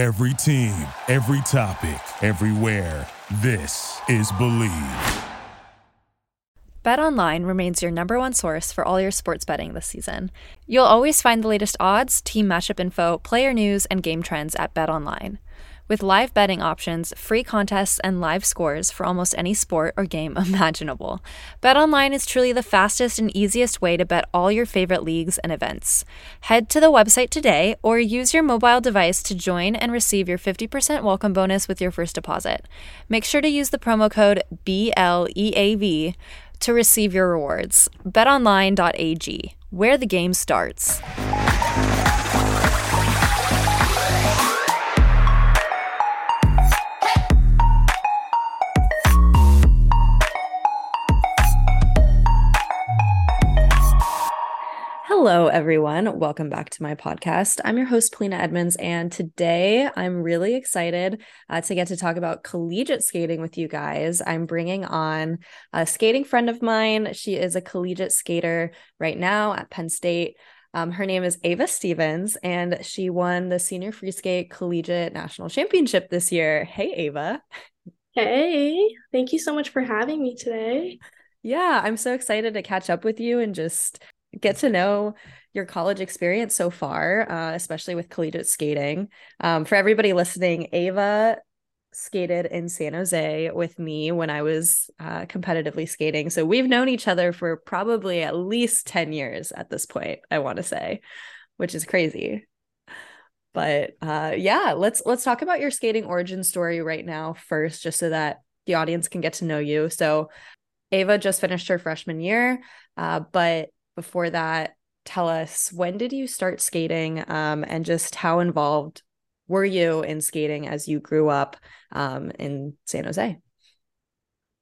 Every team, every topic, everywhere. This is Bleav. BetOnline remains your number one source for all your sports betting this season. You'll always find the latest odds, team matchup info, player news, and game trends at BetOnline. With live betting options, free contests, and live scores for almost any sport or game imaginable, BetOnline is truly the fastest and easiest way to bet all your favorite leagues and events. Head to the website today or use your mobile device to join and receive your 50% welcome bonus with your first deposit. Make sure to use the promo code BLEAV to receive your rewards. BetOnline.ag, where the game starts. Hello, everyone. Welcome back to my podcast. I'm your host, Polina Edmonds, and today I'm really excited uh, to get to talk about collegiate skating with you guys. I'm bringing on a skating friend of mine. She is a collegiate skater right now at Penn State. Um, her name is Ava Stephens, and she won the Senior Free Skate Collegiate National Championship this year. Hey, Ava. Hey, thank you so much for having me today. Yeah, I'm so excited to catch up with you and just get to know your college experience so far, uh, especially with collegiate skating. Um, for everybody listening, Ava skated in San Jose with me when I was uh, competitively skating. So we've known each other for probably at least 10 years at this point, I want to say, which is crazy. But uh, yeah, let's let's talk about your skating origin story right now first, just so that the audience can get to know you. So Ava just finished her freshman year, uh, but before that, tell us when did you start skating um, and just how involved were you in skating as you grew up um, in San Jose?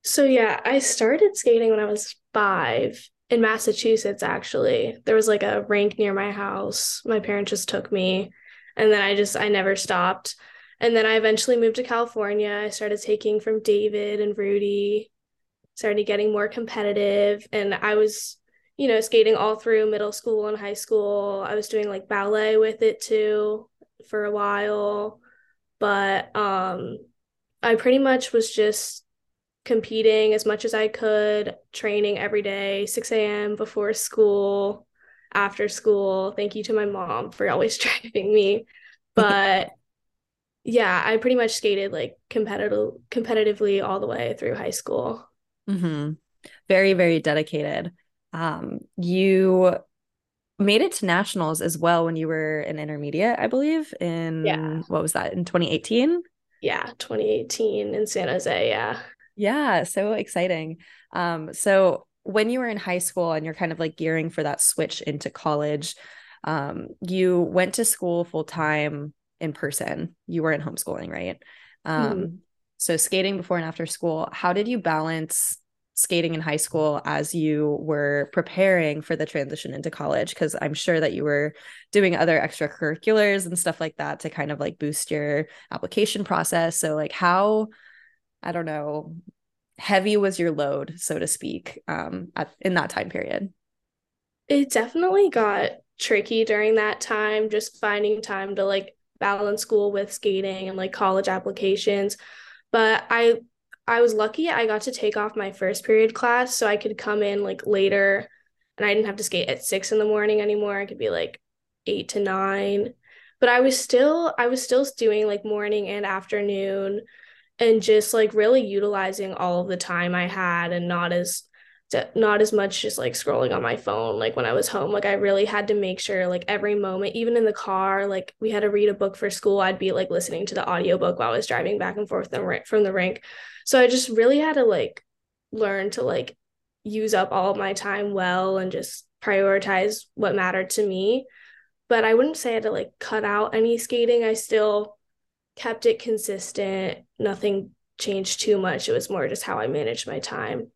So, yeah, I started skating when I was five in Massachusetts, actually. There was like a rink near my house. My parents just took me, and then I just, I never stopped. And then I eventually moved to California. I started taking from David and Rudy, started getting more competitive. And I was you know, skating all through middle school and high school. I was doing like ballet with it too for a while. But um I pretty much was just competing as much as I could, training every day, 6 a.m. before school, after school. Thank you to my mom for always driving me. But yeah, I pretty much skated like competitive competitively all the way through high school. Mm-hmm. Very, very dedicated um, you made it to nationals as well when you were an intermediate, I believe, in yeah. what was that in 2018? Yeah, 2018 in San Jose. Yeah. Yeah, so exciting. Um, so when you were in high school and you're kind of like gearing for that switch into college, um, you went to school full time in person. You were in homeschooling, right? Um, mm-hmm. so skating before and after school. How did you balance skating in high school as you were preparing for the transition into college? Because i'm sure that you were doing other extracurriculars and stuff like that to kind of like boost your application process. So like how i don't know heavy was your load so to speak um at, in that time period? It definitely got tricky during that time just finding time to like balance school with skating and like college applications. But i I was lucky I got to take off my first period class so I could come in like later and I didn't have to skate at six in the morning anymore. I could be like eight to nine. But I was still I was still doing like morning and afternoon and just like really utilizing all of the time I had and not as not as much just like scrolling on my phone like when I was home like I really had to make sure like every moment even in the car like we had to read a book for school I'd be like listening to the audiobook while I was driving back and forth from the rink. So I just really had to like learn to like use up all my time well and just prioritize what mattered to me. But I wouldn't say I had to like cut out any skating I still kept it consistent nothing changed too much it was more just how I managed my time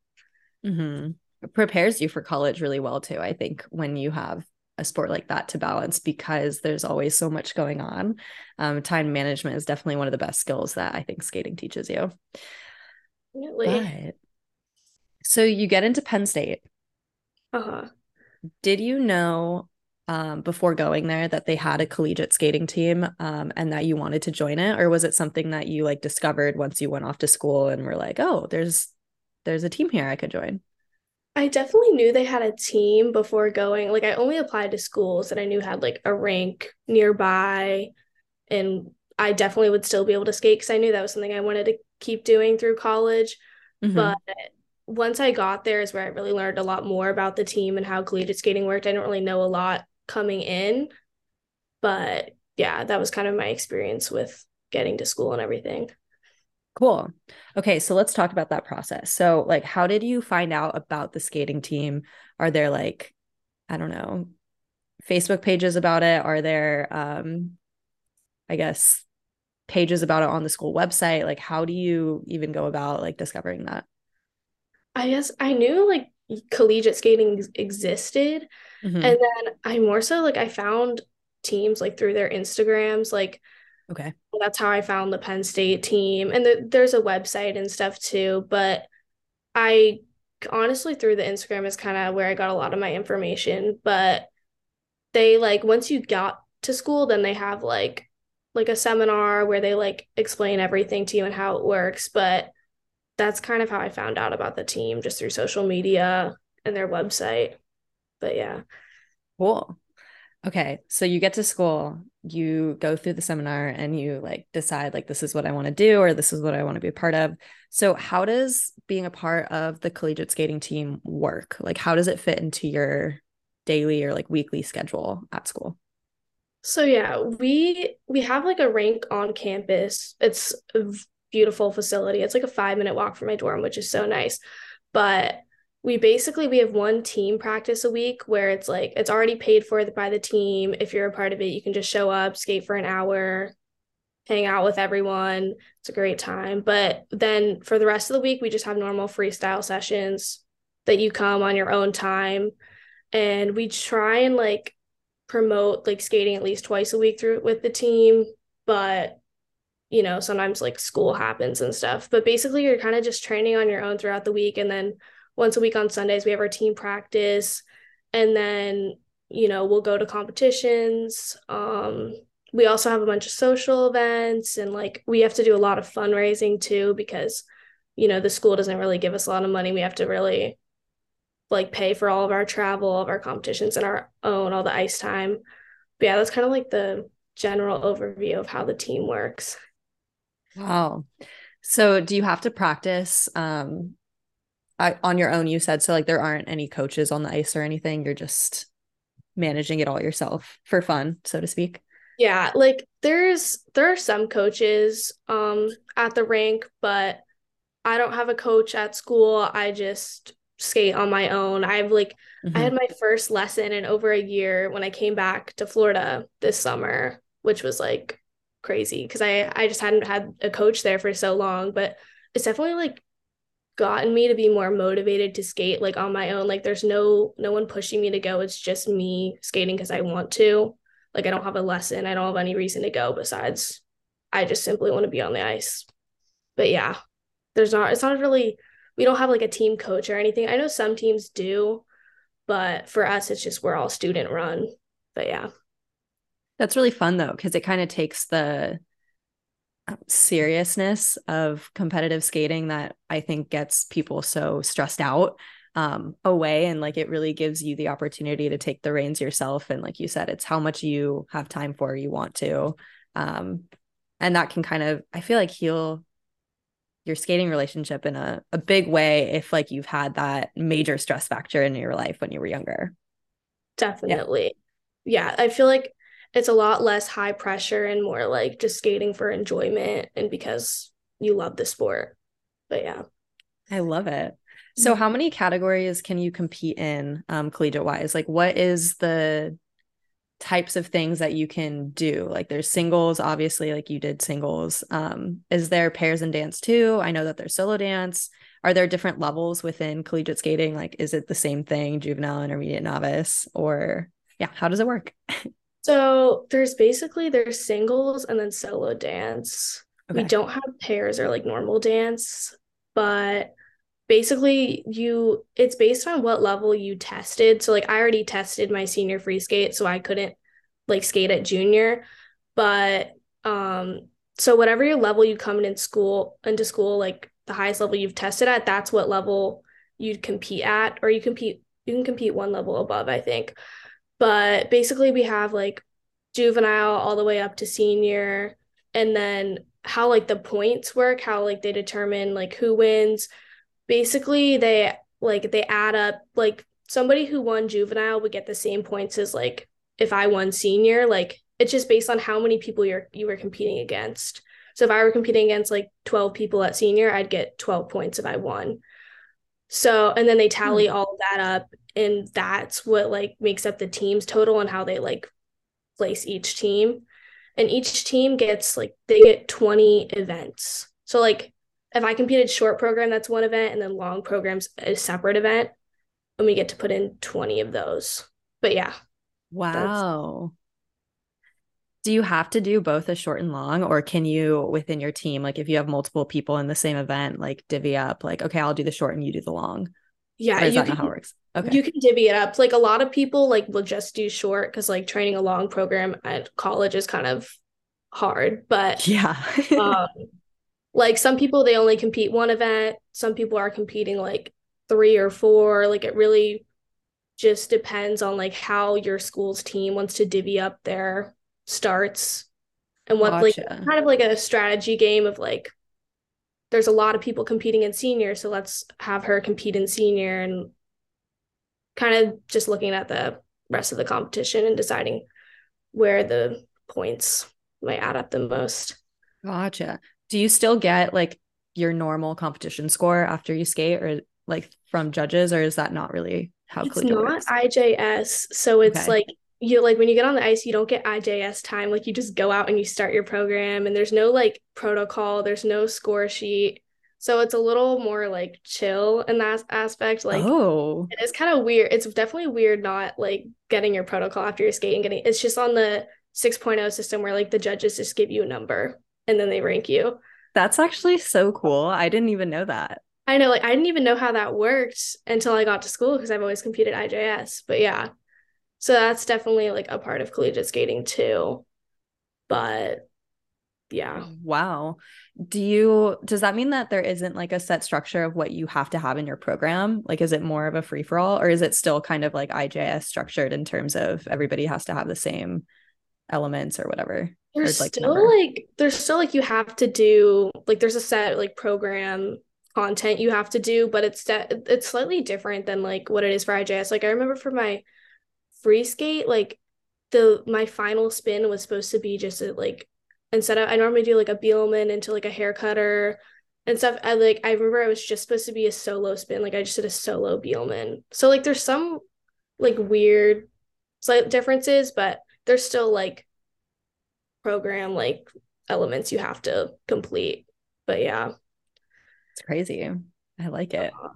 Mm-hmm. Prepares you for college really well too. I think when you have a sport like that to balance because there's always so much going on. Um, time management is definitely one of the best skills that I think skating teaches you. But, so you get into Penn State. Uh huh. Did you know um, before going there that they had a collegiate skating team um, and that you wanted to join it or was it something that you like discovered once you went off to school and were like oh there's there's a team here i could join I definitely knew they had a team before going. Like I only applied to schools that I knew had like a rink nearby and I definitely would still be able to skate because I knew that was something I wanted to keep doing through college. Mm-hmm. But once I got there is where I really learned a lot more about the team and how collegiate skating worked. I didn't really know a lot coming in, but yeah, that was kind of my experience with getting to school and everything. Cool. Okay, so let's talk about that process. So, like, how did you find out about the skating team? Are there like, I don't know, Facebook pages about it? Are there, um, I guess, pages about it on the school website? Like, how do you even go about like discovering that? I guess I knew like collegiate skating existed, mm-hmm. and then I more so like I found teams like through their Instagrams, like Okay. That's how I found the Penn State team. And the, there's a website and stuff too. But I honestly, through the Instagram, is kind of where I got a lot of my information. But they like, once you got to school, then they have like, like a seminar where they like explain everything to you and how it works. But that's kind of how I found out about the team just through social media and their website. But yeah. Cool. Okay. So you get to school you go through the seminar and you like decide like this is what I want to do or this is what I want to be a part of. So how does being a part of the collegiate skating team work? Like how does it fit into your daily or like weekly schedule at school? So yeah, we we have like a rink on campus. It's a beautiful facility. It's like a 5 minute walk from my dorm, which is so nice. But we basically we have one team practice a week where it's like it's already paid for by the team. If you're a part of it you can just show up skate for an hour hang out with everyone. It's a great time. But then for the rest of the week we just have normal freestyle sessions that you come on your own time. And we try and like promote like skating at least twice a week through with the team. But you know sometimes like school happens and stuff. But basically you're kind of just training on your own throughout the week. And then once a week on Sundays, we have our team practice. And then, you know, we'll go to competitions. Um, we also have a bunch of social events and like we have to do a lot of fundraising too because, you know, the school doesn't really give us a lot of money. We have to really like pay for all of our travel, all of our competitions and our own, all the ice time. But yeah, that's kind of like the general overview of how the team works. Wow. So do you have to practice um on your own you said so like there aren't any coaches on the ice or anything. You're just managing it all yourself for fun so to speak? Yeah like there's there are some coaches um at the rink but i don't have a coach at school. I just skate on my own. I've like mm-hmm. i had my first lesson in over a year when i came back to florida this summer which was like crazy because i i just hadn't had a coach there for so long but it's definitely like gotten me to be more motivated to skate like on my own. Like there's no no one pushing me to go. It's just me skating because i want to. Like i don't have a lesson. I don't have any reason to go besides i just simply want to be on the ice. But yeah there's not it's not really we don't have like a team coach or anything. I know some teams do but for us it's just we're all student run. But yeah. That's really fun though because it kind of takes the seriousness of competitive skating that I think gets people so stressed out um, away. And like it really gives you the opportunity to take the reins yourself. And like you said, it's how much you have time for, you want to. Um, and that can kind of, I feel like, heal your skating relationship in a, a big way if like you've had that major stress factor in your life when you were younger. Definitely. yeah, yeah I feel like it's a lot less high pressure and more like just skating for enjoyment and because you love the sport. But yeah. I love it. So how many categories can you compete in um collegiate wise? Like what is the types of things that you can do? Like there's singles, obviously, like you did singles. Um, is there pairs and dance too? I know that there's solo dance. Are there different levels within collegiate skating? Like is it the same thing, juvenile, intermediate, novice, or yeah, how does it work? So there's basically there's singles and then solo dance. Okay. We don't have pairs or like normal dance, but basically you it's based on what level you tested. So like I already tested my senior free skate, so I couldn't like skate at junior. But um so whatever your level you come in school into school, like the highest level you've tested at, that's what level you'd compete at, or you compete you can compete one level above, I think. But basically we have like juvenile all the way up to senior and then how like the points work, how like they determine like who wins. Basically, they like they add up like somebody who won juvenile would get the same points as like if I won senior. Like it's just based on how many people you're you were competing against. So if I were competing against like 12 people at senior, I'd get 12 points if I won. So and then they tally hmm. all that up and that's what like makes up the team's total and how they like place each team. And each team gets like they get 20 events. So like if i competed short program that's one event and then long programs a separate event and we get to put in 20 of those. But yeah. Wow. Do you have to do both a short and long or can you within your team like if you have multiple people in the same event like divvy up like okay i'll do the short and you do the long yeah is that can, not how it works Okay. You can divvy it up. Like a lot of people like will just do short because like training a long program at college is kind of hard. But yeah. um, like some people they only compete one event. Some people are competing like three or four. Like it really just depends on like how your school's team wants to divvy up their starts and what gotcha. like kind of like a strategy game of like there's a lot of people competing in senior so let's have her compete in senior and kind of just looking at the rest of the competition and deciding where the points might add up the most. Gotcha. Do you still get like your normal competition score after you skate or like from judges or is that not really how it's not works? IJS. So it's okay. like you like when you get on the ice, you don't get IJS time. Like you just go out and you start your program and there's no like protocol, there's no score sheet. So it's a little more like chill in that aspect. Like oh. it is kind of weird. It's definitely weird not like getting your protocol after your skate and getting it's just on the 6.0 system where like the judges just give you a number and then they rank you. That's actually so cool. I didn't even know that. I know, like I didn't even know how that worked until I got to school because I've always competed IJS. But yeah. So that's definitely like a part of collegiate skating too. But yeah. Wow do you does that mean that there isn't like a set structure of what you have to have in your program like is it more of a free for all or is it still kind of like ijs structured in terms of everybody has to have the same elements or whatever there's like still number? like there's still like you have to do like there's a set like program content you have to do but it's de- it's slightly different than like what it is for ijs like i remember for my free skate like the my final spin was supposed to be just a, like instead of I normally do like a Biellmann into like a hair cutter and stuff. I like I remember I was just supposed to be a solo spin, like I just did a solo Biellmann. So like there's some like weird slight differences, but there's still like program like elements you have to complete. But yeah. It's crazy. I like it. Uh,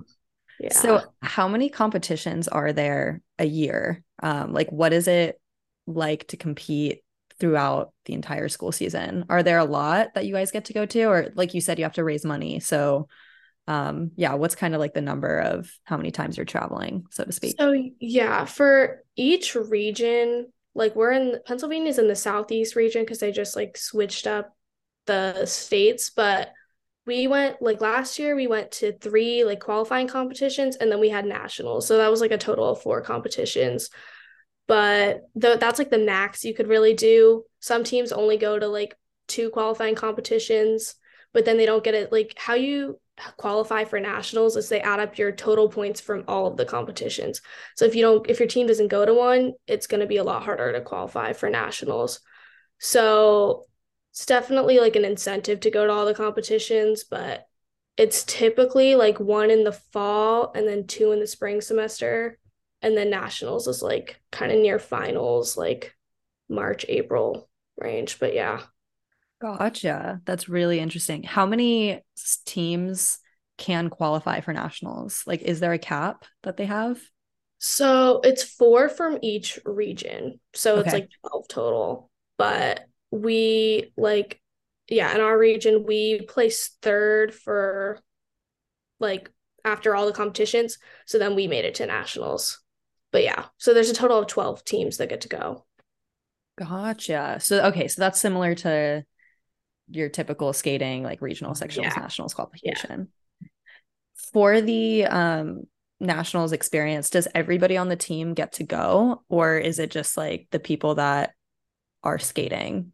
Yeah. So how many competitions are there a year? Um, like what is it like to compete throughout the entire school season. Are there a lot that you guys get to go to or like you said you have to raise money. So um yeah, what's kind of like the number of how many times you're traveling, so to speak? So yeah, for each region, like we're in Pennsylvania's in the southeast region because they just like switched up the states, but we went like last year we went to three like qualifying competitions and then we had nationals so that was like a total of four competitions but the, that's like the max you could really do. Some teams only go to like two qualifying competitions, but then they don't get it. Like how you qualify for nationals is they add up your total points from all of the competitions. So if you don't, if your team doesn't go to one, it's going to be a lot harder to qualify for nationals. So it's definitely like an incentive to go to all the competitions, but it's typically like one in the fall and then two in the spring semester and then nationals is like kind of near finals like march april range but yeah. Gotcha. That's really interesting. How many teams can qualify for nationals? Like is there a cap that they have? So it's four from each region so okay. it's like 12 total but we like yeah in our region we place third for like after all the competitions. So then we made it to nationals. But yeah, so there's a total of 12 teams that get to go. Gotcha. So okay, so that's similar to your typical skating like regional sectionals yeah. nationals qualification. Yeah. For the um nationals experience, does everybody on the team get to go or is it just like the people that are skating?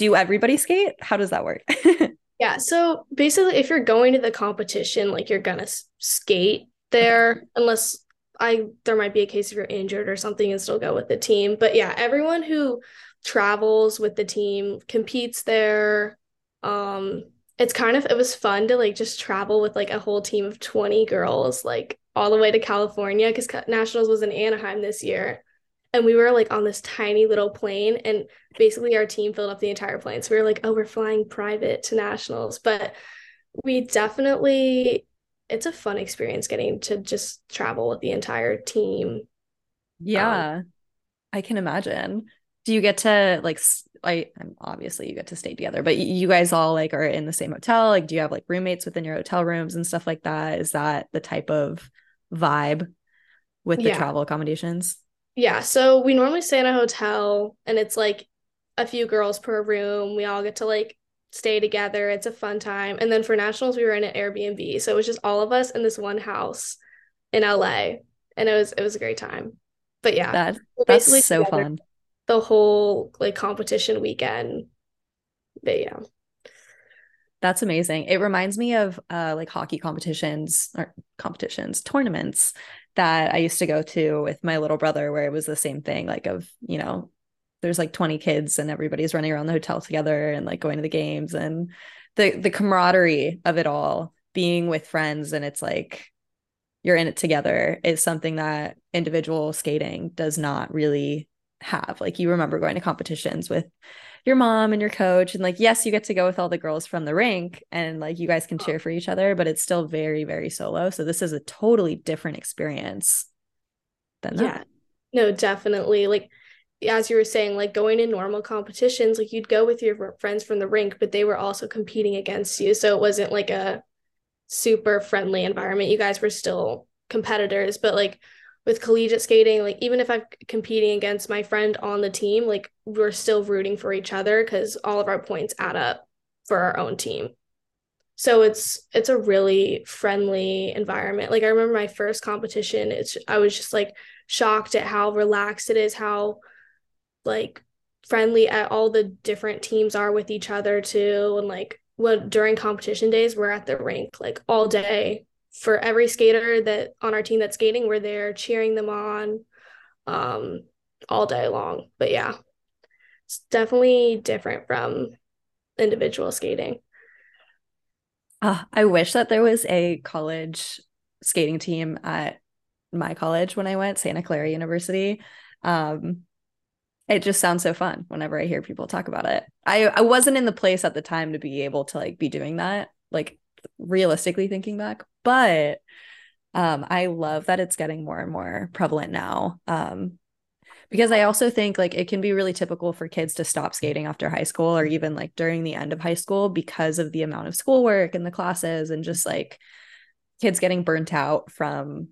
Do everybody skate? How does that work? yeah, so basically if you're going to the competition like you're to skate there unless I there might be a case if you're injured or something and still go with the team. But yeah, everyone who travels with the team competes there. Um it's kind of it was fun to like just travel with like a whole team of 20 girls like all the way to California because Nationals was in Anaheim this year. And we were like on this tiny little plane, and basically our team filled up the entire plane. So we were like, oh, we're flying private to Nationals. But we definitely it's a fun experience getting to just travel with the entire team. Yeah, um, I can imagine. Do you get to like? I obviously you get to stay together, but you guys all like are in the same hotel. Like, do you have like roommates within your hotel rooms and stuff like that? Is that the type of vibe with the yeah. travel accommodations? Yeah. So we normally stay in a hotel, and it's like a few girls per room. We all get to like stay together. It's a fun time. And then for nationals, we were in an Airbnb. So it was just all of us in this one house in LA. And it was it was a great time. But yeah. That, that's so fun. The whole like competition weekend. But yeah. That's amazing. It reminds me of uh like hockey competitions or competitions, tournaments that I used to go to with my little brother where it was the same thing like of, you know, there's like 20 kids and everybody's running around the hotel together and like going to the games and the the camaraderie of it all being with friends and it's like you're in it together is something that individual skating does not really have. Like you remember going to competitions with your mom and your coach and like yes you get to go with all the girls from the rink and like you guys can cheer for each other but it's still very very solo. So this is a totally different experience than that. Yeah. No definitely. Like as you were saying, like going in normal competitions, like you'd go with your friends from the rink, but they were also competing against you. So it wasn't like a super friendly environment. You guys were still competitors, but like with collegiate skating, like even if I'm competing against my friend on the team, like we're still rooting for each other because all of our points add up for our own team. So it's it's a really friendly environment. Like I remember my first competition, it's I was just like shocked at how relaxed it is, how like friendly at all the different teams are with each other too and like when during competition days we're at the rink like all day for every skater that on our team that's skating we're there cheering them on um all day long. But yeah it's definitely different from individual skating. Uh, i wish that there was a college skating team at my college when i went santa clara university. Um it just sounds so fun whenever I hear people talk about it. I I wasn't in the place at the time to be able to like be doing that, like realistically thinking back, but um I love that it's getting more and more prevalent now. Um because I also think like it can be really typical for kids to stop skating after high school or even like during the end of high school because of the amount of schoolwork and the classes and just like kids getting burnt out from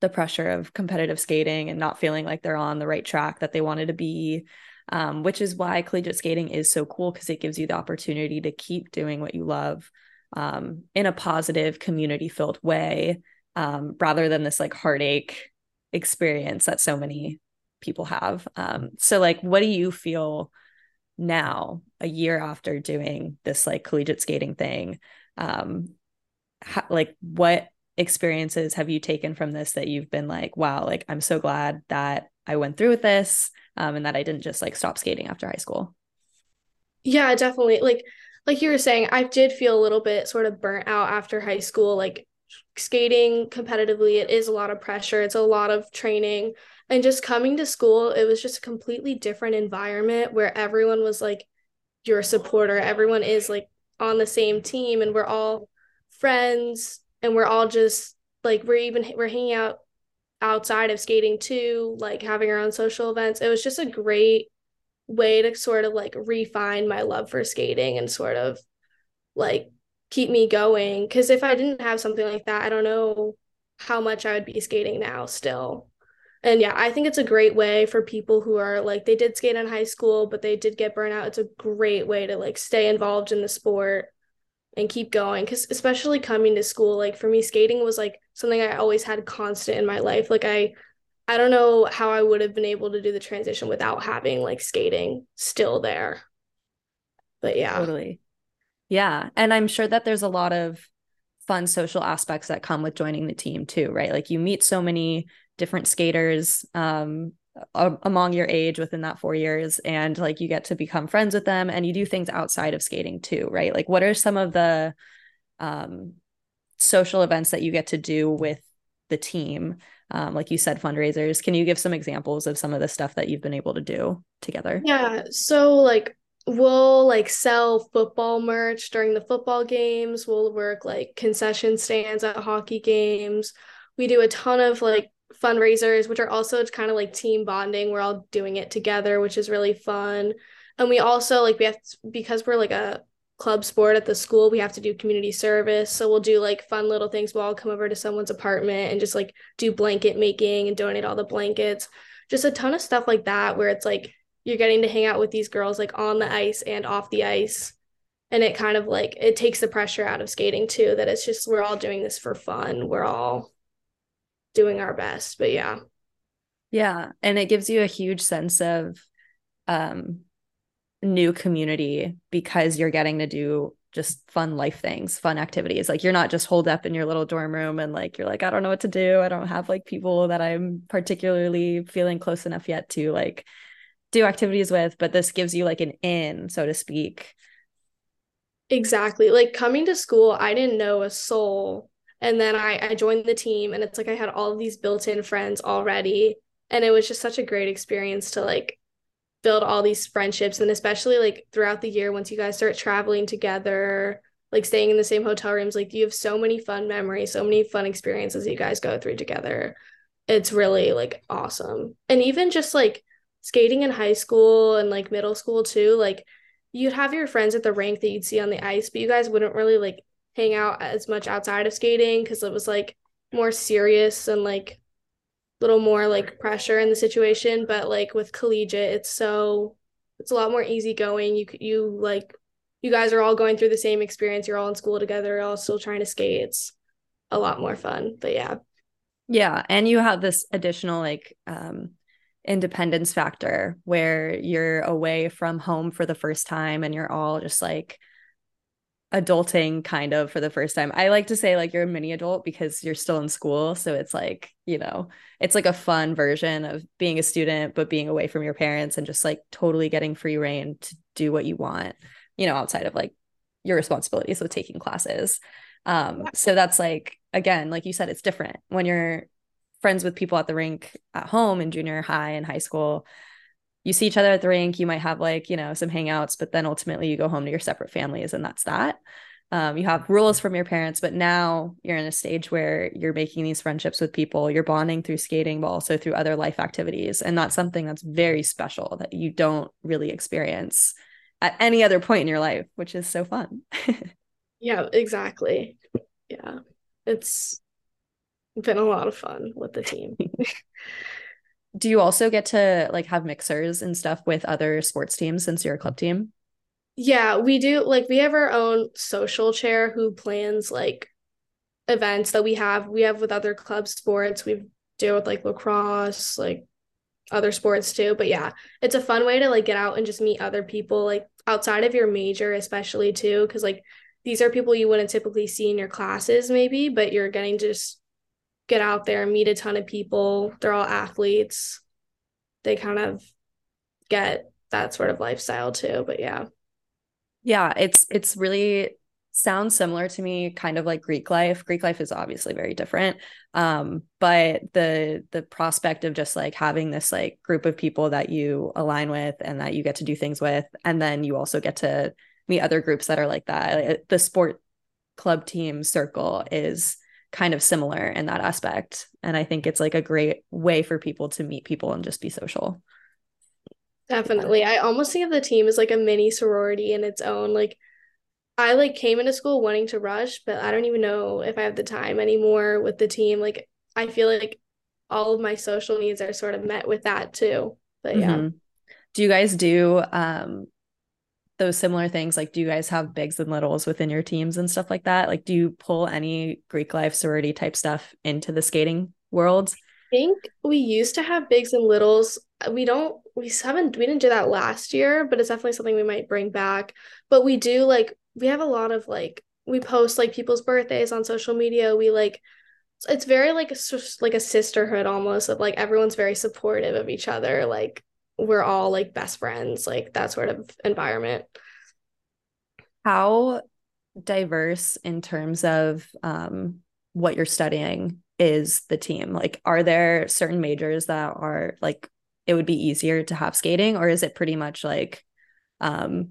the pressure of competitive skating and not feeling like they're on the right track that they wanted to be um, which is why collegiate skating is so cool because it gives you the opportunity to keep doing what you love um, in a positive community filled way um, rather than this like heartache experience that so many people have um, so like what do you feel now a year after doing this like collegiate skating thing um, like what experiences have you taken from this that you've been like, wow, like I'm so glad that I went through with this um, and that I didn't just like stop skating after high school? Yeah, definitely. Like like you were saying, I did feel a little bit sort of burnt out after high school. Like skating competitively, it is a lot of pressure. It's a lot of training. And just coming to school, it was just a completely different environment where everyone was like your supporter. Everyone is like on the same team and we're all friends and we're all just like we're even we're hanging out outside of skating too like having our own social events it was just a great way to sort of like refine my love for skating and sort of like keep me going because if I didn't have something like that, I don't know how much I would be skating now still. And yeah, I think it's a great way for people who are like they did skate in high school, but they did get burnout. It's a great way to like stay involved in the sport and keep going cuz especially coming to school like for me skating was like something I always had constant in my life. Like I I don't know how I would have been able to do the transition without having like skating still there. But yeah. Totally. Yeah. And I'm sure that there's a lot of fun social aspects that come with joining the team too, right? Like you meet so many different skaters um, among your age within that four years, and like you get to become friends with them, and you do things outside of skating too, right? Like what are some of the um, social events that you get to do with the team? Um, like you said, fundraisers. Can you give some examples of some of the stuff that you've been able to do together? Yeah. So like we'll like sell football merch during the football games. We'll work like concession stands at hockey games. We do a ton of like fundraisers, which are also kind of like team bonding. We're all doing it together, which is really fun. And we also like we have to, because we're like a club sport at the school, we have to do community service. So we'll do like fun little things. We'll all come over to someone's apartment and just like do blanket making and donate all the blankets. Just a ton of stuff like that where it's like you're getting to hang out with these girls like on the ice and off the ice and it kind of like it takes the pressure out of skating too that it's just we're all doing this for fun we're all doing our best but yeah yeah and it gives you a huge sense of um new community because you're getting to do just fun life things, fun activities. Like you're not just holed up in your little dorm room and like you're like, I don't know what to do. I don't have like people that I'm particularly feeling close enough yet to like do activities with, but this gives you like an in, so to speak. Exactly. Like coming to school, I didn't know a soul. And then I, I joined the team and it's like I had all of these built-in friends already. And it was just such a great experience to like build all these friendships. And especially like throughout the year, once you guys start traveling together, like staying in the same hotel rooms, like you have so many fun memories, so many fun experiences you guys go through together. It's really like awesome. And even just like skating in high school and like middle school too, like you'd have your friends at the rink that you'd see on the ice, but you guys wouldn't really like hang out as much outside of skating because it was like more serious and like little more like pressure in the situation. But like with collegiate, it's so it's a lot more easygoing. You you like you guys are all going through the same experience. You're all in school together. You're all still trying to skate. It's a lot more fun. But yeah. Yeah, and you have this additional like um independence factor where you're away from home for the first time and you're all just like adulting kind of for the first time. I like to say like you're a mini adult because you're still in school. So it's like, you know, it's like a fun version of being a student, but being away from your parents and just like totally getting free reign to do what you want, you know, outside of like your responsibilities with taking classes. Um, so that's like, again, like you said, it's different when you're friends with people at the rink at home in junior high and high school you see each other at the rink you might have like you know some hangouts but then ultimately you go home to your separate families and that's that. Um, you have rules from your parents but now you're in a stage where you're making these friendships with people you're bonding through skating but also through other life activities and that's something that's very special that you don't really experience at any other point in your life which is so fun. Yeah exactly. Yeah it's been a lot of fun with the team. Do you also get to like have mixers and stuff with other sports teams since you're a club team? Yeah, we do. Like we have our own social chair who plans like events that we have. We have with other club sports. We deal with like lacrosse, like other sports too. But yeah, it's a fun way to like get out and just meet other people like outside of your major, especially too, because like these are people you wouldn't typically see in your classes, maybe, but you're getting just get out there meet a ton of people. They're all athletes. They kind of get that sort of lifestyle too. But yeah. Yeah, it's it's really sounds similar to me kind of like greek life greek life is obviously very different um but the the prospect of just like having this like group of people that you align with and that you get to do things with and then you also get to meet other groups that are like that the sport club team circle is kind of similar in that aspect. And I think it's like a great way for people to meet people and just be social. Definitely. I almost think of the team as like a mini sorority in its own. Like, I like came into school wanting to rush, but I don't even know if I have the time anymore with the team. Like I feel like all of my social needs are sort of met with that too. But yeah. Mm-hmm. Do you guys do um those similar things? Like do you guys have bigs and littles within your teams and stuff like that? Like do you pull any Greek life sorority type stuff into the skating world? I think we used to have bigs and littles. We don't we haven't we didn't do that last year, but it's definitely something we might bring back. But we do like we have a lot of like we post like people's birthdays on social media. We like it's very like a, like a sisterhood almost of like everyone's very supportive of each other. Like we're all like best friends, like that sort of environment. How diverse in terms of um what you're studying is the team? Like are there certain majors that are like it would be easier to have skating or is it pretty much like um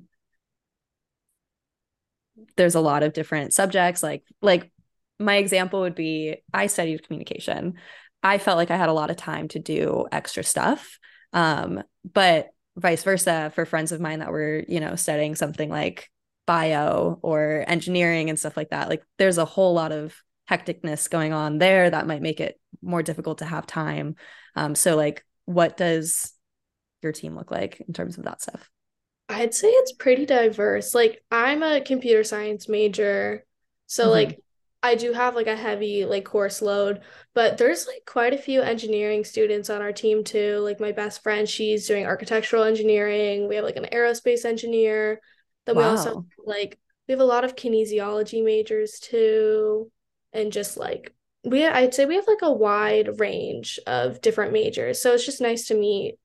there's a lot of different subjects like like my example would be I studied communication. I felt like I had a lot of time to do extra stuff. Um, but vice versa for friends of mine that were, you know, studying something like bio or engineering and stuff like that. Like there's a whole lot of hecticness going on there that might make it more difficult to have time. Um, so like what does your team look like in terms of that stuff? I'd say it's pretty diverse. Like I'm a computer science major. So mm-hmm. like I do have like a heavy like course load, but there's like quite a few engineering students on our team too. Like my best friend, she's doing architectural engineering. We have like an aerospace engineer. Then wow. we also like we have a lot of kinesiology majors too. And just like we I'd say we have like a wide range of different majors. So it's just nice to meet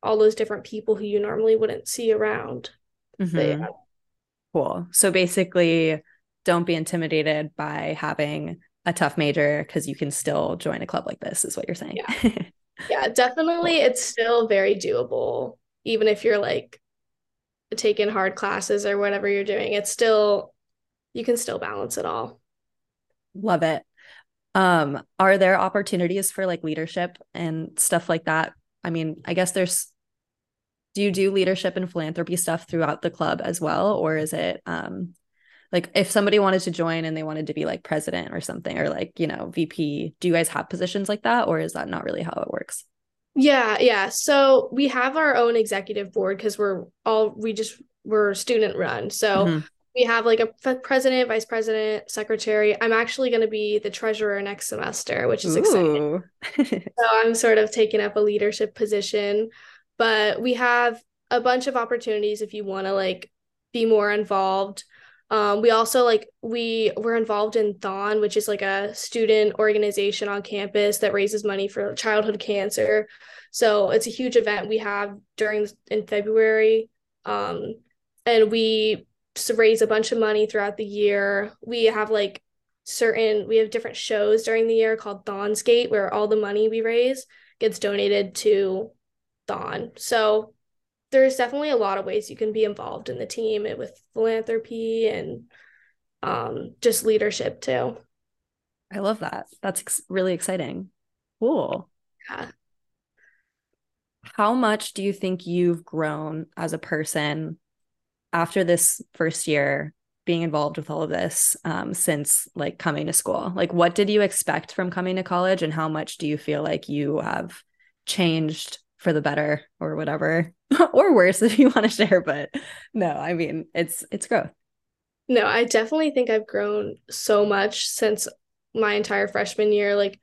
all those different people who you normally wouldn't see around. Mm-hmm. Yeah. Cool. So basically, don't be intimidated by having a tough major because you can still join a club like this, is what you're saying. Yeah, yeah definitely. It's still very doable, even if you're like taking hard classes or whatever you're doing. It's still, you can still balance it all. Love it. Um, are there opportunities for like leadership and stuff like that? I mean, I guess there's do you do leadership and philanthropy stuff throughout the club as well or is it um like if somebody wanted to join and they wanted to be like president or something or like you know vp do you guys have positions like that or is that not really how it works? Yeah yeah. So we have our own executive board because we're all we just we're student run. So mm-hmm. we have like a president vice president secretary. I'm actually going to be the treasurer next semester which is Ooh. exciting so i'm sort of taking up a leadership position. But we have a bunch of opportunities if you want to like be more involved um, we also like we were involved in Thon, which is like a student organization on campus that raises money for childhood cancer. So it's a huge event we have during in February, um, and we raise a bunch of money throughout the year. We have like certain we have different shows during the year called Thon Gate, where all the money we raise gets donated to Thon. So there's definitely a lot of ways you can be involved in the team with philanthropy and um, just leadership too. I love that. That's ex- really exciting. Cool. Yeah. How much do you think you've grown as a person after this first year being involved with all of this um, since like coming to school? Like, what did you expect from coming to college, and how much do you feel like you have changed for the better or whatever or worse if you want to share but no i mean it's it's growth. No i definitely think i've grown so much since my entire freshman year. Like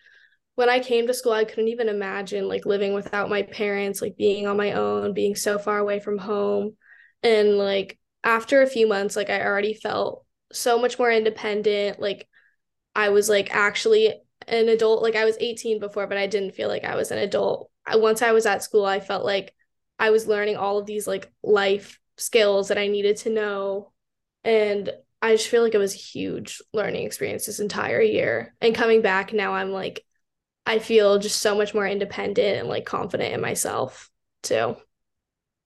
when i came to school i couldn't even imagine like living without my parents like being on my own being so far away from home. And like after a few months like i already felt so much more independent. Like i was like actually an adult like i was 18 before but i didn't feel like i was an adult once I was at school, I felt like I was learning all of these like life skills that I needed to know. And I just feel like it was a huge learning experience this entire year. And coming back now, I'm like, I feel just so much more independent and like confident in myself too.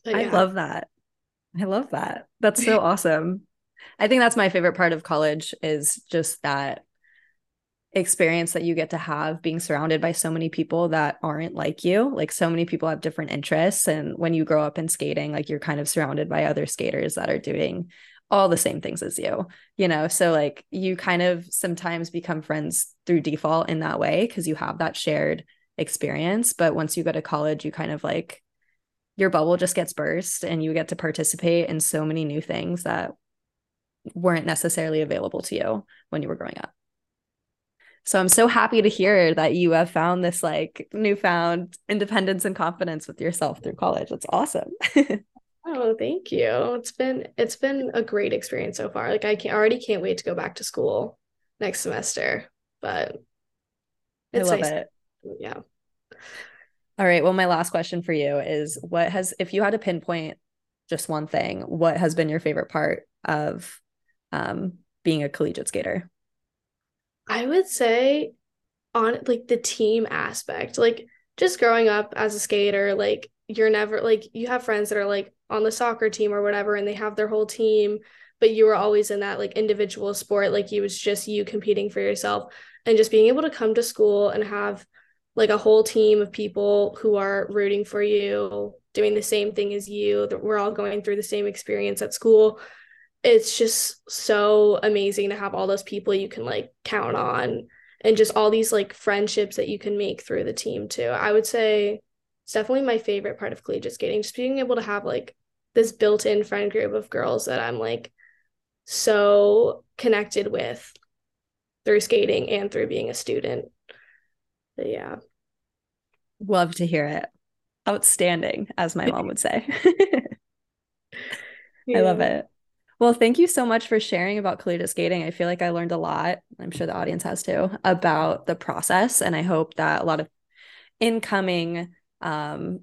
But, yeah. I love that. I love that. That's so awesome. I think that's my favorite part of college is just that experience that you get to have being surrounded by so many people that aren't like you like so many people have different interests and when you grow up in skating like you're kind of surrounded by other skaters that are doing all the same things as you, you know? So like you kind of sometimes become friends through default in that way because you have that shared experience. But once you go to college, you kind of like your bubble just gets burst and you get to participate in so many new things that weren't necessarily available to you when you were growing up. So I'm so happy to hear that you have found this like newfound independence and confidence with yourself through college. That's awesome. oh, thank you. It's been it's been a great experience so far. Like I can already can't wait to go back to school next semester. But it's I love nice. it. Yeah. All right. Well, my last question for you is what has if you had to pinpoint just one thing, what has been your favorite part of um being a collegiate skater? I would say on like the team aspect, like just growing up as a skater, like you're never like you have friends that are like on the soccer team or whatever and they have their whole team, but you were always in that like individual sport, like you was just you competing for yourself and just being able to come to school and have like a whole team of people who are rooting for you, doing the same thing as you, that we're all going through the same experience at school it's just so amazing to have all those people you can like count on and just all these like friendships that you can make through the team too. I would say it's definitely my favorite part of collegiate skating, just being able to have like this built-in friend group of girls that I'm like so connected with through skating and through being a student. But yeah. Love to hear it. Outstanding, as my mom would say. yeah. I love it. Well, thank you so much for sharing about collegiate skating. I feel like I learned a lot. I'm sure the audience has too about the process. And I hope that a lot of incoming um,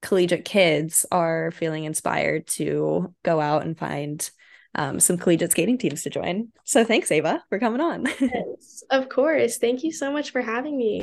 collegiate kids are feeling inspired to go out and find um, some collegiate skating teams to join. So thanks, Ava, for coming on. yes, of course. Thank you so much for having me.